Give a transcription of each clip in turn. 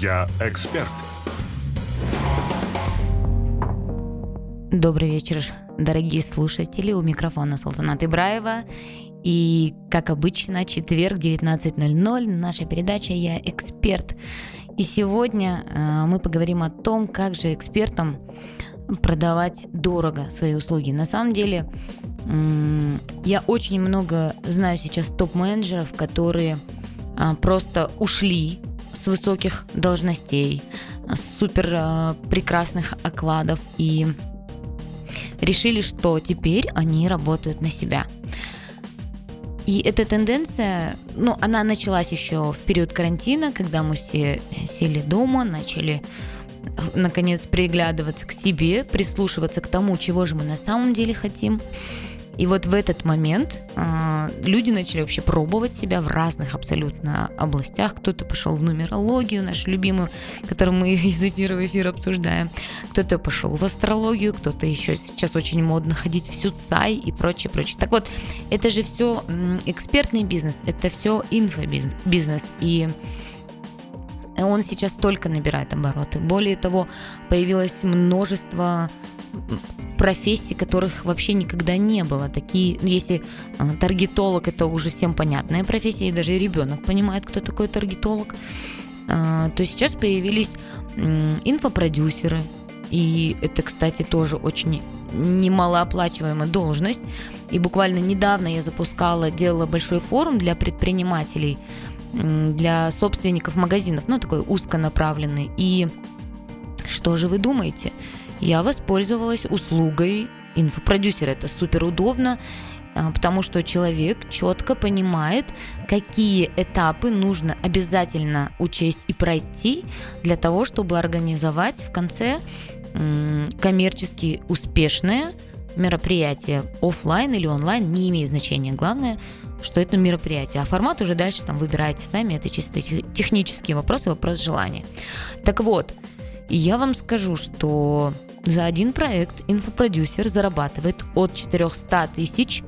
Я эксперт. Добрый вечер, дорогие слушатели. У микрофона Салтанат Ибраева. И, как обычно, четверг, 19.00, наша передача «Я эксперт». И сегодня э, мы поговорим о том, как же экспертам продавать дорого свои услуги. На самом деле, э, я очень много знаю сейчас топ-менеджеров, которые э, просто ушли с высоких должностей, с супер э, прекрасных окладов и решили, что теперь они работают на себя. И эта тенденция, ну, она началась еще в период карантина, когда мы все сели дома, начали наконец приглядываться к себе, прислушиваться к тому, чего же мы на самом деле хотим. И вот в этот момент э, люди начали вообще пробовать себя в разных абсолютно областях. Кто-то пошел в нумерологию, нашу любимую, которую мы из эфира в эфир обсуждаем. Кто-то пошел в астрологию, кто-то еще сейчас очень модно ходить в сюцай и прочее, прочее. Так вот, это же все экспертный бизнес, это все инфобизнес. И он сейчас только набирает обороты. Более того, появилось множество профессий, которых вообще никогда не было. Такие, ну, если э, таргетолог это уже всем понятная профессия, и даже ребенок понимает, кто такой таргетолог, э, то сейчас появились инфопродюсеры, и это, кстати, тоже очень немалооплачиваемая должность. И буквально недавно я запускала, делала большой форум для предпринимателей, для собственников магазинов, ну такой узконаправленный. И что же вы думаете? Я воспользовалась услугой инфопродюсера. Это супер удобно, а, потому что человек четко понимает, какие этапы нужно обязательно учесть и пройти для того, чтобы организовать в конце коммерчески успешное мероприятие офлайн или онлайн, не имеет значения. Главное, что это мероприятие. А формат уже дальше там выбираете сами. Это чисто технические вопросы, вопрос желания. Так вот, я вам скажу, что за один проект инфопродюсер зарабатывает от 400 тысяч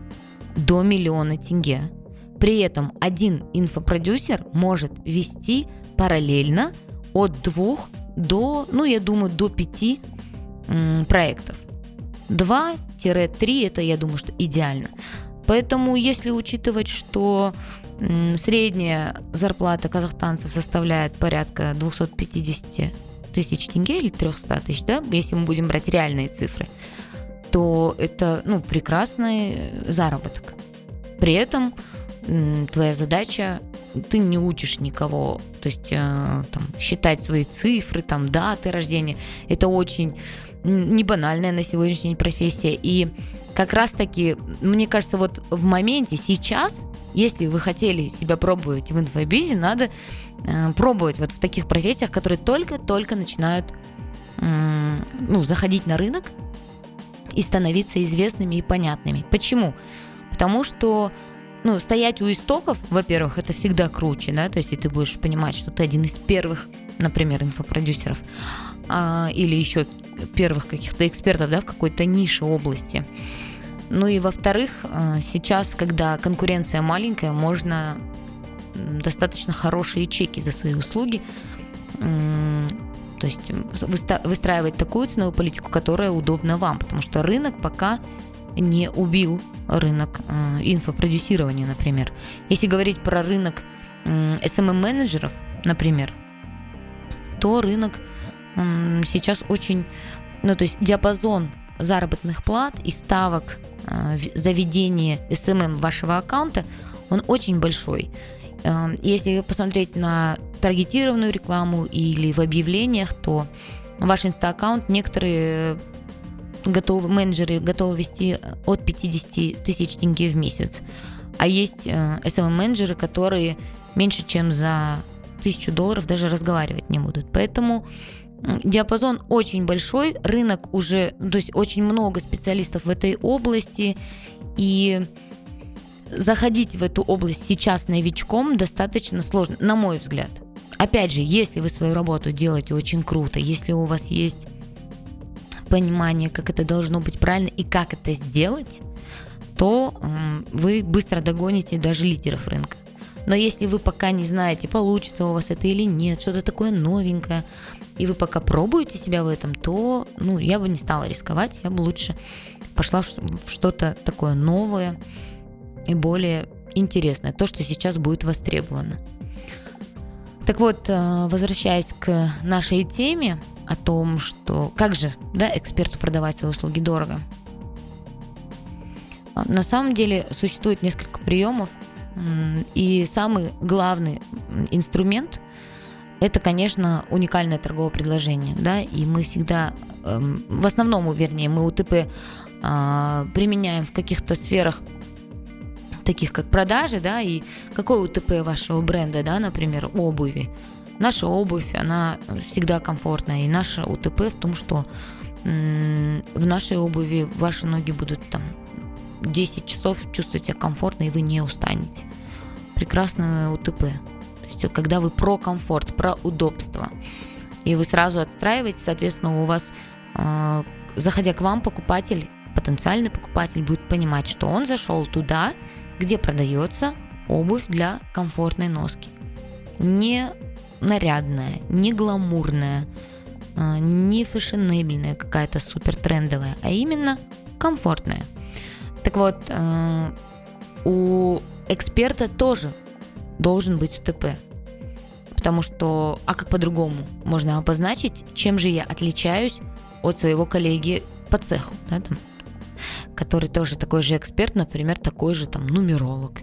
до миллиона тенге. При этом один инфопродюсер может вести параллельно от двух до, ну, я думаю, до пяти м, проектов. 2-3 это, я думаю, что идеально. Поэтому, если учитывать, что м, средняя зарплата казахстанцев составляет порядка 250 тысяч тенге или 300 тысяч, да, если мы будем брать реальные цифры, то это ну, прекрасный заработок. При этом твоя задача, ты не учишь никого, то есть э, там, считать свои цифры, там, даты рождения. Это очень не банальная на сегодняшний день профессия. И как раз-таки, мне кажется, вот в моменте сейчас, если вы хотели себя пробовать в инфобизе, надо Э, пробовать вот в таких профессиях, которые только-только начинают ну, заходить на рынок и становиться известными и понятными. Почему? Потому что ну, стоять у истоков, во-первых, это всегда круче, да, то есть и ты будешь понимать, что ты один из первых, например, инфопродюсеров, а, или еще первых каких-то экспертов, да, в какой-то нише области. Ну и во-вторых, э, сейчас, когда конкуренция маленькая, можно достаточно хорошие чеки за свои услуги. То есть выстраивать такую ценовую политику, которая удобна вам, потому что рынок пока не убил рынок э, инфопродюсирования, например. Если говорить про рынок SMM-менеджеров, например, то рынок сейчас очень, ну то есть диапазон заработных плат и ставок э, за ведение SMM вашего аккаунта, он очень большой. Эм, если посмотреть на таргетированную рекламу или в объявлениях, то ваш инста-аккаунт некоторые готовы, менеджеры готовы вести от 50 тысяч тенге в месяц. А есть SMM-менеджеры, э, которые меньше, чем за тысячу долларов даже разговаривать не будут. Поэтому диапазон очень большой, рынок уже, то есть очень много специалистов в этой области, и заходить в эту область сейчас новичком достаточно сложно, на мой взгляд. Опять же, если вы свою работу делаете очень круто, если у вас есть понимание, как это должно быть правильно и как это сделать, то вы быстро догоните даже лидеров рынка. Но если вы пока не знаете, получится у вас это или нет, что-то такое новенькое, и вы пока пробуете себя в этом, то ну, я бы не стала рисковать, я бы лучше пошла в что-то такое новое и более интересное, то, что сейчас будет востребовано. Так вот, э, возвращаясь к нашей теме о том, что как же да, эксперту продавать свои услуги дорого. На самом деле существует несколько приемов, и самый главный инструмент – это, конечно, уникальное торговое предложение, да, и мы всегда, эм, в основном, вернее, мы УТП а, применяем в каких-то сферах таких как продажи, да, и какой УТП вашего бренда, да, например, обуви. Наша обувь, она всегда комфортная, и наша УТП в том, что в нашей обуви ваши ноги будут там 10 часов чувствовать себя комфортно, и вы не устанете. Прекрасное УТП. То есть, когда вы про комфорт, про удобство, и вы сразу отстраиваетесь, соответственно, у вас, а, заходя к вам, покупатель, потенциальный покупатель будет понимать, что он зашел туда, где продается обувь для комфортной носки. Не нарядная, не гламурная, а, не фешенебельная какая-то супер трендовая, а именно комфортная. Так вот, а, у эксперта тоже должен быть УТП. Потому что, а как по-другому можно обозначить, чем же я отличаюсь от своего коллеги по цеху, да, там, который тоже такой же эксперт, например, такой же там нумеролог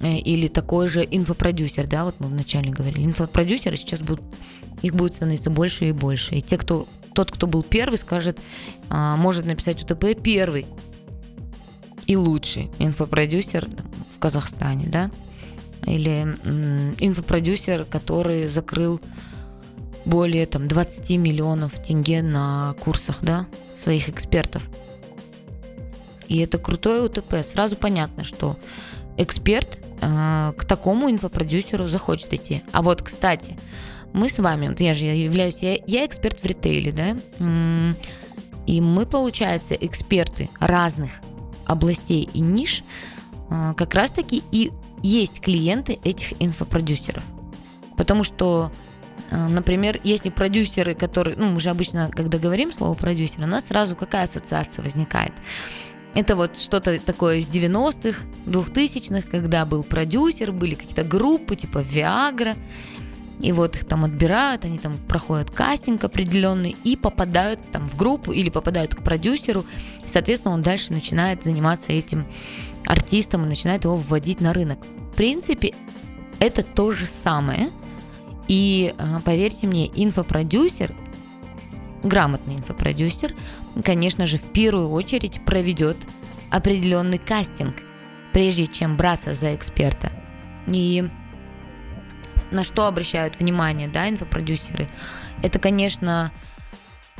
э, или такой же инфопродюсер, да, вот мы вначале говорили, инфопродюсеры сейчас будут, их будет становиться больше и больше, и те, кто, тот, кто был первый, скажет, а, может написать УТП первый и лучший инфопродюсер в Казахстане, да, или инфопродюсер, который закрыл более там 20 миллионов тенге на курсах, да, своих экспертов. И это крутое УТП. Сразу понятно, что эксперт э, к такому инфопродюсеру захочет идти. А вот, кстати, мы с вами, вот я же являюсь, я, я эксперт в ритейле, да, и мы, получается, эксперты разных областей и ниш, э, как раз-таки и есть клиенты этих инфопродюсеров. Потому что э, Например, если продюсеры, которые, ну, мы же обычно, когда говорим слово продюсер, у нас сразу какая ассоциация возникает? Это вот что-то такое из 90-х, 2000-х, когда был продюсер, были какие-то группы типа Viagra, и вот их там отбирают, они там проходят кастинг определенный и попадают там в группу или попадают к продюсеру. Соответственно, он дальше начинает заниматься этим артистом и начинает его вводить на рынок. В принципе, это то же самое. И а, поверьте мне, инфопродюсер грамотный инфопродюсер, конечно же, в первую очередь проведет определенный кастинг, прежде чем браться за эксперта. И на что обращают внимание, да, инфопродюсеры? Это, конечно,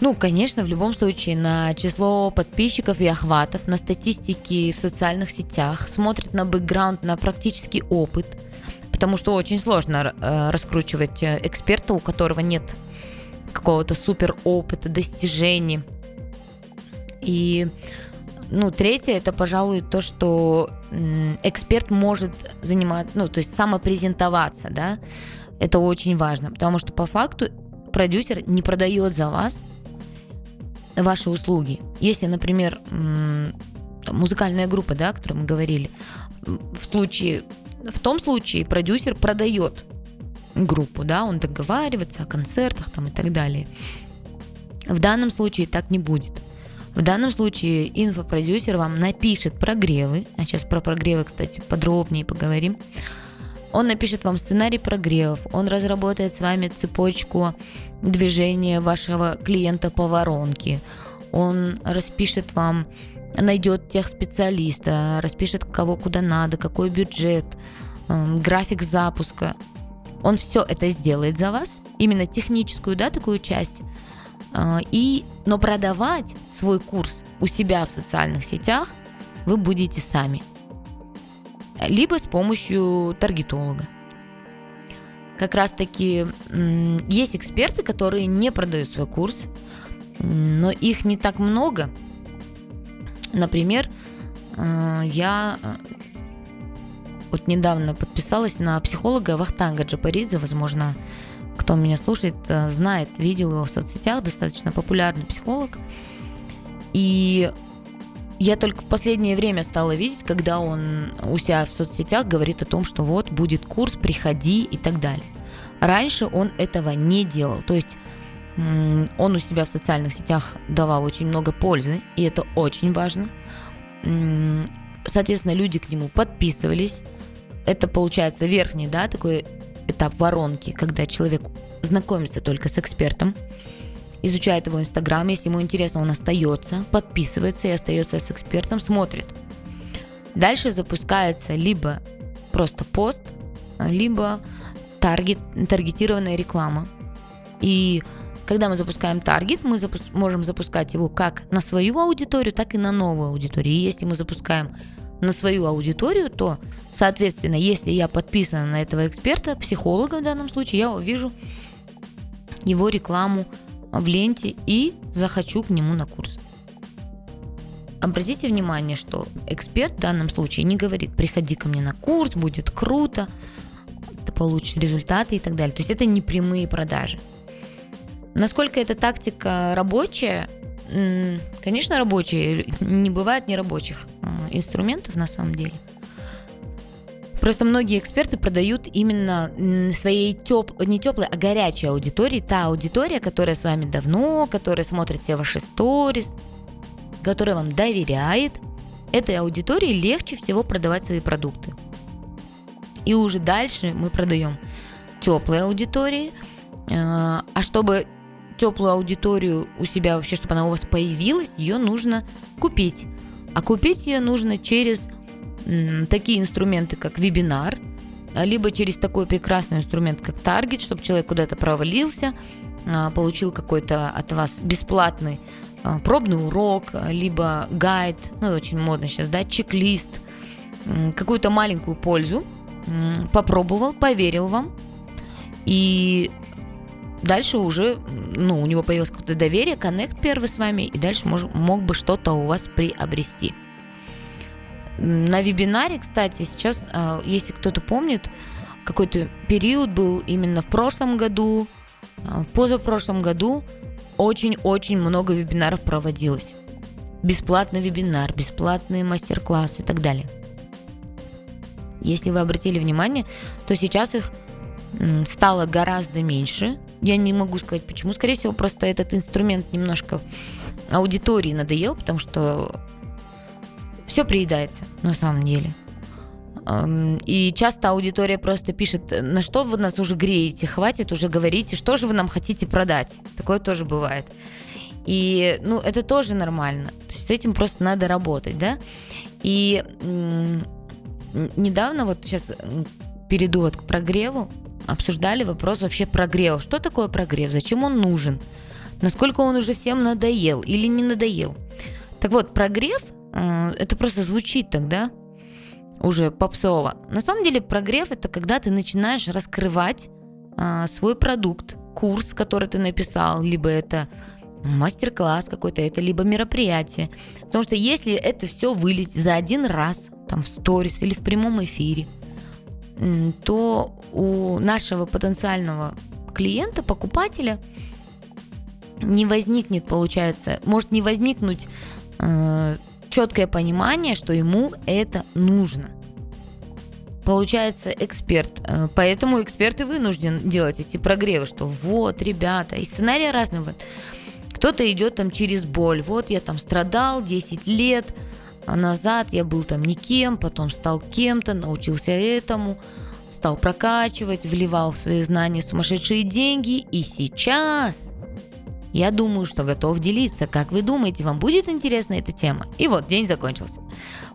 ну, конечно, в любом случае на число подписчиков и охватов, на статистики в социальных сетях, смотрят на бэкграунд, на практический опыт, потому что очень сложно э, раскручивать э, эксперта, у которого нет какого-то супер опыта, достижений. И ну, третье, это, пожалуй, то, что эксперт может занимать, ну, то есть самопрезентоваться, да, это очень важно, потому что по факту продюсер не продает за вас ваши услуги. Если, например, музыкальная группа, да, о которой мы говорили, в случае, в том случае продюсер продает группу, да, он договаривается о концертах там и так далее. В данном случае так не будет. В данном случае инфопродюсер вам напишет прогревы, а сейчас про прогревы, кстати, подробнее поговорим. Он напишет вам сценарий прогревов, он разработает с вами цепочку движения вашего клиента по воронке, он распишет вам, найдет тех специалиста, распишет кого куда надо, какой бюджет, эм, график запуска. Он все это сделает за вас, именно техническую, да, такую часть. А, и, но продавать свой курс у себя в социальных сетях вы будете сами. Либо с помощью таргетолога. Как раз таки есть эксперты, которые не продают свой курс, но их не так много. Например, а, я вот недавно подписалась на психолога Вахтанга Джапаридзе, возможно, кто меня слушает, э, знает, видел его в соцсетях, достаточно популярный психолог. И я только в последнее время стала видеть, когда он у себя в соцсетях говорит о том, что вот будет курс, приходи и так далее. Раньше он этого не делал. То есть он у себя в социальных сетях давал очень много пользы, и это очень важно. Соответственно, люди к нему подписывались. Это получается верхний, да, такой этап воронки, когда человек знакомится только с экспертом, изучает его инстаграм, если ему интересно, он остается, подписывается и остается с экспертом, смотрит. Дальше запускается либо просто пост, либо таргет, таргетированная реклама. И когда мы запускаем таргет, мы запу- можем запускать его как на свою аудиторию, так и на новую аудиторию. И если мы запускаем на свою аудиторию, то, соответственно, если я подписана на этого эксперта, психолога в данном случае, я увижу его рекламу в ленте и захочу к нему на курс. Обратите внимание, что эксперт в данном случае не говорит, приходи ко мне на курс, будет круто, ты получишь результаты и так далее. То есть это не прямые продажи. Насколько эта тактика рабочая? Конечно, рабочая. Не бывает нерабочих а, инструментов на самом деле. Просто многие эксперты продают именно своей теп... не теплой, а горячей аудитории. Та аудитория, которая с вами давно, которая смотрит все ваши сторис, которая вам доверяет. Этой аудитории легче всего продавать свои продукты. И уже дальше мы продаем теплые аудитории. А, а чтобы теплую аудиторию у себя вообще, чтобы она у вас появилась, ее нужно купить. А купить ее нужно через такие инструменты, как вебинар, либо через такой прекрасный инструмент, как Target, чтобы человек куда-то провалился, а, получил какой-то от вас бесплатный а, пробный урок, либо гайд, ну, очень модно сейчас, да, чек-лист, какую-то маленькую пользу, попробовал, поверил вам, и дальше уже, ну, у него появилось какое-то доверие, коннект первый с вами, и дальше мож, мог бы что-то у вас приобрести. На вебинаре, кстати, сейчас, а, если кто-то помнит, какой-то период был именно в прошлом году, в позапрошлом году очень-очень много вебинаров проводилось. Бесплатный вебинар, бесплатные мастер-классы и так далее. Если вы обратили внимание, то сейчас их стало гораздо меньше. Я не могу сказать почему. Скорее всего, просто этот инструмент немножко аудитории надоел, потому что все приедается на самом деле. И часто аудитория просто пишет, на что вы нас уже греете, хватит уже говорите, что же вы нам хотите продать. Такое тоже бывает. И, ну, это тоже нормально. То есть с этим просто надо работать, да. И недавно, вот сейчас перейду вот к прогреву, обсуждали вопрос вообще прогрева. Что такое прогрев? Зачем он нужен? Насколько он уже всем надоел или не надоел? Так вот, прогрев Э, это просто звучит тогда уже попсово. На самом деле прогрев это когда ты начинаешь раскрывать а, свой продукт, курс, который ты написал, либо это мастер-класс какой-то, это либо мероприятие. Потому что если это все вылить за один раз, там в сторис или в прямом эфире, то у нашего потенциального клиента, покупателя не возникнет, получается, может не возникнуть э, четкое понимание, что ему это нужно. Получается эксперт, э, поэтому эксперт и вынужден делать эти прогревы, что вот, ребята, и сценарии разные. Кто-то идет там через боль, вот я там страдал 10 лет назад, я был там никем, потом стал кем-то, научился этому, стал прокачивать, вливал в свои знания сумасшедшие деньги, и сейчас я думаю, что готов делиться. Как вы думаете, вам будет интересна эта тема? И вот, день закончился.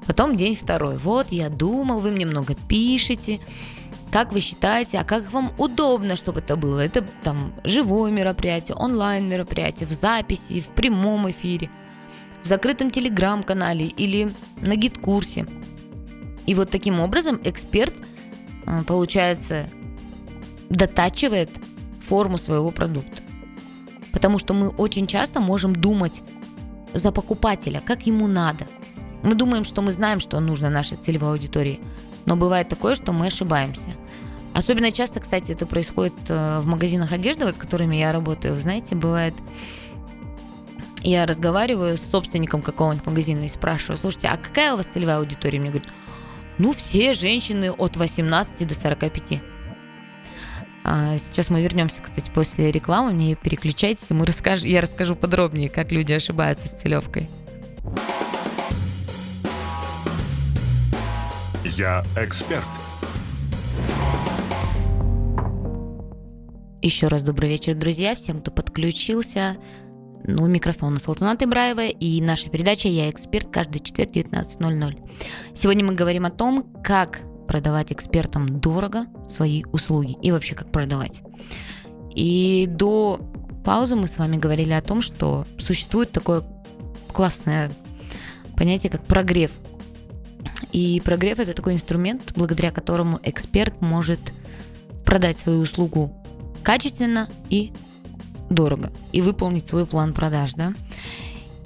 Потом день второй. Вот, я думал, вы мне много пишете. Как вы считаете, а как вам удобно, чтобы это было? Это там живое мероприятие, онлайн мероприятие, в записи, в прямом эфире, в закрытом телеграм-канале или на гид-курсе. И вот таким образом эксперт, э, получается, дотачивает форму своего продукта. Потому что мы очень часто можем думать за покупателя, как ему надо. Мы думаем, что мы знаем, что нужно нашей целевой аудитории. но бывает такое, что мы ошибаемся. Особенно часто, кстати, это происходит э, в магазинах одежды, вот, с которыми я работаю. Знаете, бывает, я разговариваю с собственником какого-нибудь магазина и спрашиваю, слушайте, а какая у вас целевая аудитория? Мне говорят, ну, все женщины от 18 до 45. А сейчас мы вернемся, кстати, после рекламы. Не переключайтесь, мы расскаж... я расскажу подробнее, как люди ошибаются с целевкой. Я эксперт. Еще раз добрый вечер, друзья, всем, кто подключился. Ну, микрофон Салтанат Ибраева и наша передача «Я эксперт» каждый четверг 19.00. Сегодня мы говорим о том, как продавать экспертам дорого свои услуги и вообще как продавать. И до паузы мы с вами говорили о том, что существует такое классное понятие, как прогрев. И прогрев это такой инструмент, благодаря которому эксперт может продать свою услугу качественно и дорого и выполнить свой план продаж, да.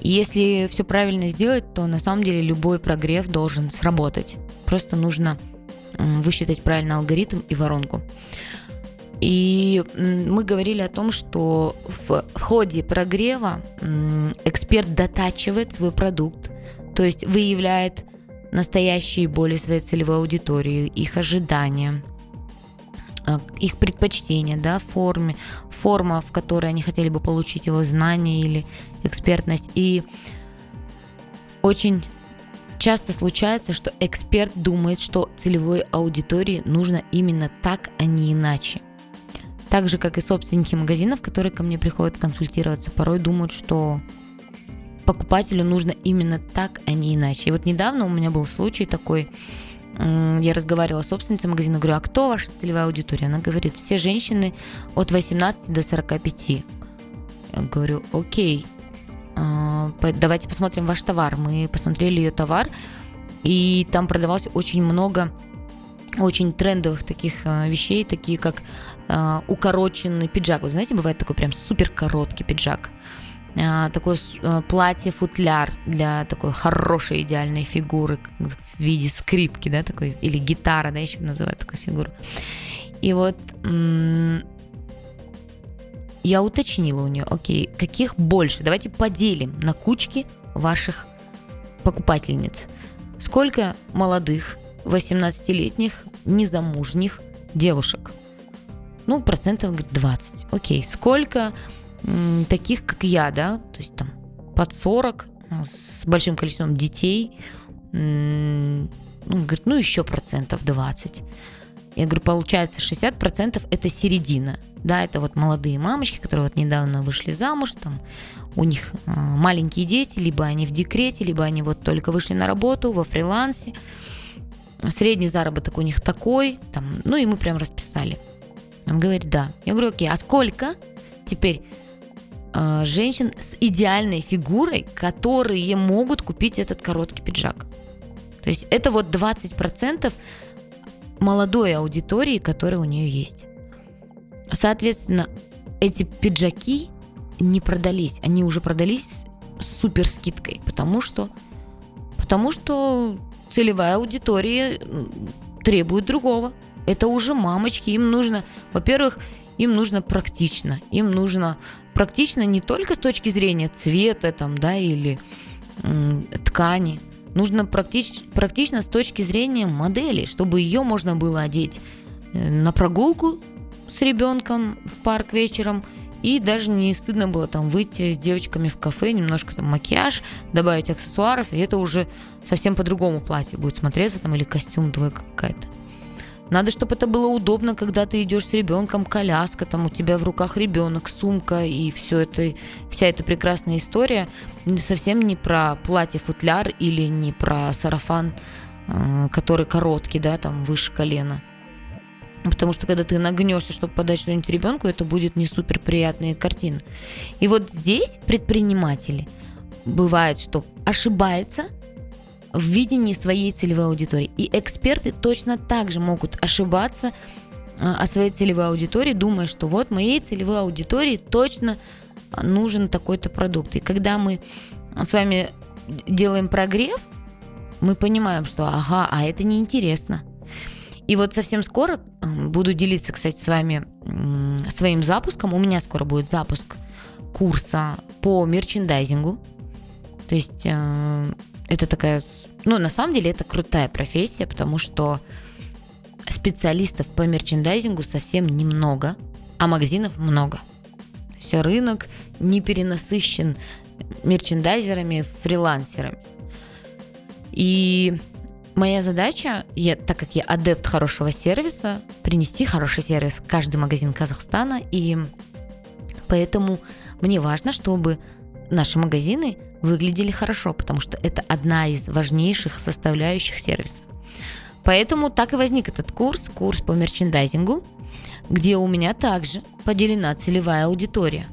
И если все правильно сделать, то на самом деле любой прогрев должен сработать. Просто нужно высчитать правильно алгоритм и воронку. И мы говорили о том, что в ходе прогрева эксперт дотачивает свой продукт, то есть выявляет настоящие боли своей целевой аудитории, их ожидания, их предпочтения, да, форме, форма, в которой они хотели бы получить его знания или экспертность. И очень часто случается, что эксперт думает, что целевой аудитории нужно именно так, а не иначе. Так же, как и собственники магазинов, которые ко мне приходят консультироваться, порой думают, что покупателю нужно именно так, а не иначе. И вот недавно у меня был случай такой, я разговаривала с собственницей магазина, говорю, а кто ваша целевая аудитория? Она говорит, все женщины от 18 до 45. Я говорю, окей, а, давайте посмотрим ваш товар. Мы посмотрели ее товар, и там продавалось очень много очень трендовых таких а, вещей, такие как а, укороченный пиджак. Вы знаете, бывает такой прям супер короткий пиджак. Такое а, платье-футляр для такой хорошей идеальной фигуры в виде скрипки, да, такой, или гитара, да, еще называют такую фигуру. И вот я уточнила у нее, окей, каких больше? Давайте поделим на кучки ваших покупательниц. Сколько молодых, 18-летних, незамужних девушек? Ну, процентов, говорит, 20. Окей, сколько таких, как я, да, то есть там под 40, ну, с большим количеством детей, ну, говорит, ну еще процентов 20. Я говорю, получается 60% это середина. Да, это вот молодые мамочки, которые вот недавно вышли замуж, там у них э, маленькие дети, либо они в декрете, либо они вот только вышли на работу во фрилансе. Средний заработок у них такой, там, ну и мы прям расписали. Он говорит, да. Я говорю, окей, а сколько теперь э, женщин с идеальной фигурой, которые могут купить этот короткий пиджак. То есть это вот 20% молодой аудитории, которая у нее есть. Соответственно, эти пиджаки не продались. Они уже продались с супер скидкой, потому что, потому что целевая аудитория требует другого. Это уже мамочки, им нужно, во-первых, им нужно практично, им нужно практично не только с точки зрения цвета там, да, или м, ткани. Нужно практич, практично с точки зрения модели, чтобы ее можно было одеть э, на прогулку с ребенком в парк вечером, и даже не стыдно было там выйти с девочками в кафе, немножко там макияж, добавить аксессуаров, и это уже совсем по-другому платье будет смотреться, там, или костюм двойка какая-то. Надо, чтобы это было удобно, когда ты идешь с ребенком, коляска, там у тебя в руках ребенок, сумка и все это, вся эта прекрасная история совсем не про платье-футляр или не про сарафан, э, который короткий, да, там выше колена. Потому что когда ты нагнешься, чтобы подать что-нибудь ребенку, это будет не супер приятная картина. И вот здесь предприниматели бывает, что ошибается – в видении своей целевой аудитории. И эксперты точно так же могут ошибаться а, о своей целевой аудитории, думая, что вот моей целевой аудитории точно нужен такой-то продукт. И когда мы с вами делаем прогрев, мы понимаем, что ага, а это неинтересно. И вот совсем скоро буду делиться, кстати, с вами своим запуском. У меня скоро будет запуск курса по мерчендайзингу. То есть э, это такая, ну, на самом деле это крутая профессия, потому что специалистов по мерчендайзингу совсем немного, а магазинов много. То есть рынок не перенасыщен мерчендайзерами, фрилансерами. И моя задача, я, так как я адепт хорошего сервиса, принести хороший сервис в каждый магазин Казахстана. И поэтому мне важно, чтобы наши магазины выглядели хорошо, потому что это одна из важнейших составляющих сервиса. Поэтому так и возник этот курс, курс по мерчендайзингу, где у меня также поделена целевая аудитория.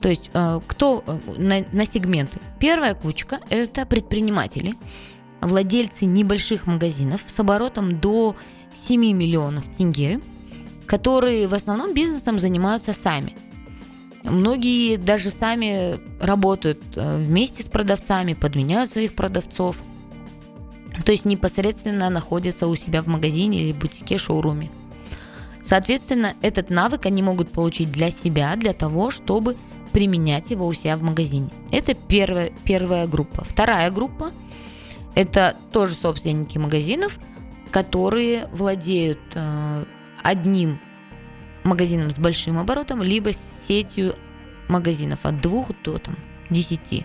То есть э, кто э, на, на сегменты? Первая кучка – это предприниматели, владельцы небольших магазинов с оборотом до 7 миллионов тенге, которые в основном бизнесом занимаются сами – Многие даже сами работают э, вместе с продавцами, подменяют своих продавцов. То есть непосредственно находятся у себя в магазине или бутике, шоуруме. Соответственно, этот навык они могут получить для себя, для того, чтобы применять его у себя в магазине. Это первая, первая группа. Вторая группа – это тоже собственники магазинов, которые владеют э, одним магазином с большим оборотом, либо сетью магазинов от двух до там, 10.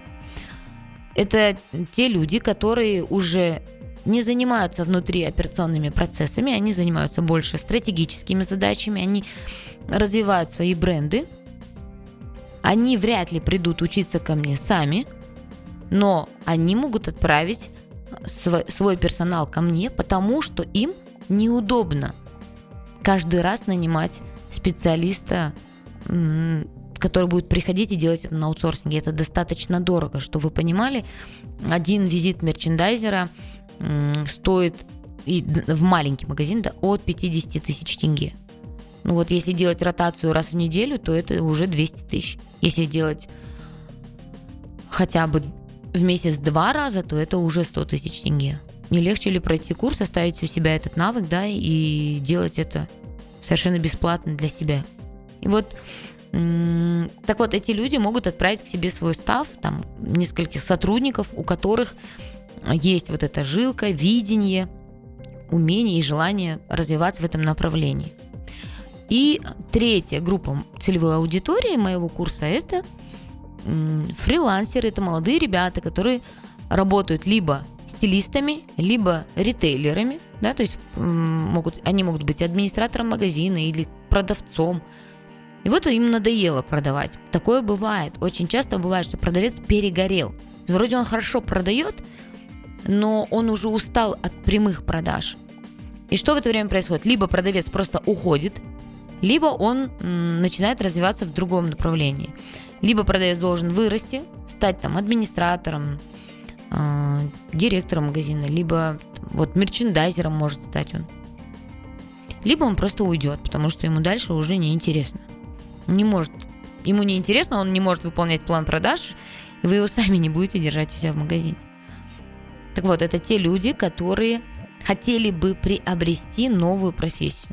Это те люди, которые уже не занимаются внутри операционными процессами, они занимаются больше стратегическими задачами, они развивают свои бренды. Они вряд ли придут учиться ко мне сами, но они могут отправить свой, свой персонал ко мне, потому что им неудобно каждый раз нанимать специалиста, который будет приходить и делать это на аутсорсинге. Это достаточно дорого, чтобы вы понимали. Один визит мерчендайзера стоит и в маленький магазин да, от 50 тысяч тенге. Ну вот если делать ротацию раз в неделю, то это уже 200 тысяч. Если делать хотя бы в месяц два раза, то это уже 100 тысяч тенге. Не легче ли пройти курс, оставить у себя этот навык, да, и делать это совершенно бесплатно для себя. И вот так вот, эти люди могут отправить к себе свой став, там, нескольких сотрудников, у которых есть вот эта жилка, видение, умение и желание развиваться в этом направлении. И третья группа целевой аудитории моего курса – это фрилансеры, это молодые ребята, которые работают либо стилистами, либо ритейлерами, да, то есть могут, они могут быть администратором магазина или продавцом. И вот им надоело продавать. Такое бывает. Очень часто бывает, что продавец перегорел. Вроде он хорошо продает, но он уже устал от прямых продаж. И что в это время происходит? Либо продавец просто уходит, либо он начинает развиваться в другом направлении. Либо продавец должен вырасти, стать там администратором, э, директором магазина, либо вот мерчендайзером может стать он. Либо он просто уйдет, потому что ему дальше уже не интересно. Не может, ему не интересно, он не может выполнять план продаж, и вы его сами не будете держать у себя в магазине. Так вот, это те люди, которые хотели бы приобрести новую профессию.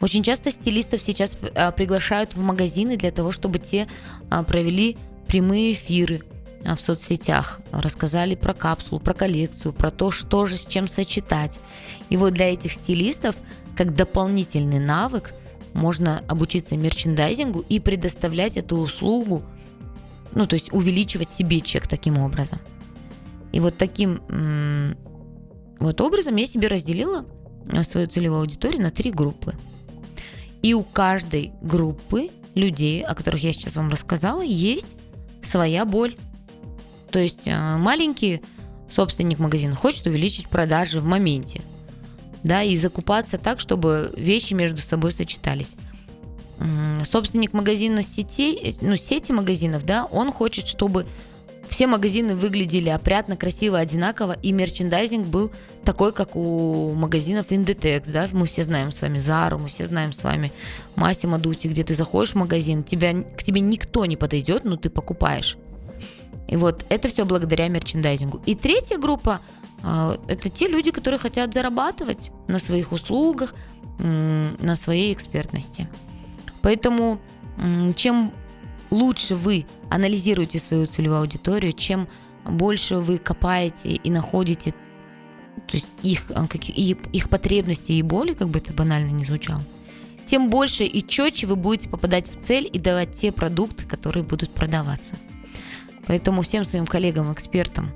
Очень часто стилистов сейчас а, приглашают в магазины для того, чтобы те а, провели прямые эфиры, в соцсетях, рассказали про капсулу, про коллекцию, про то, что же с чем сочетать. И вот для этих стилистов, как дополнительный навык, можно обучиться мерчендайзингу и предоставлять эту услугу, ну, то есть увеличивать себе чек таким образом. И вот таким вот образом я себе разделила а, свою целевую аудиторию на три группы. И у каждой группы людей, о которых я сейчас вам рассказала, есть своя боль. То есть э, маленький собственник магазина хочет увеличить продажи в моменте, да, и закупаться так, чтобы вещи между собой сочетались. Собственник магазина сетей, ну, сети магазинов, да, он хочет, чтобы все магазины выглядели опрятно, красиво, одинаково, и мерчендайзинг был такой, как у магазинов Inditex, да, мы все знаем с вами Зару, мы все знаем с вами Массимо Дути, где ты заходишь в магазин, тебя, к тебе никто не подойдет, но ты покупаешь. И вот это все благодаря мерчендайзингу. И третья группа А, это те люди, которые хотят зарабатывать на своих услугах, на своей экспертности. Поэтому чем лучше вы анализируете свою целевую аудиторию, чем больше вы копаете и находите то есть их, а, их, их потребности и боли, как бы это банально не звучало, тем больше и четче вы будете попадать в цель и давать те продукты, которые будут продаваться. Поэтому всем своим коллегам-экспертам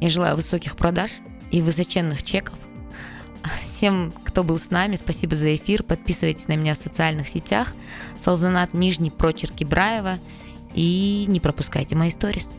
я желаю высоких продаж и высоченных чеков. Всем, кто был с нами, спасибо за эфир. Подписывайтесь на меня в социальных сетях. Салзанат, нижний прочерк Ибраева. И не пропускайте мои сторис.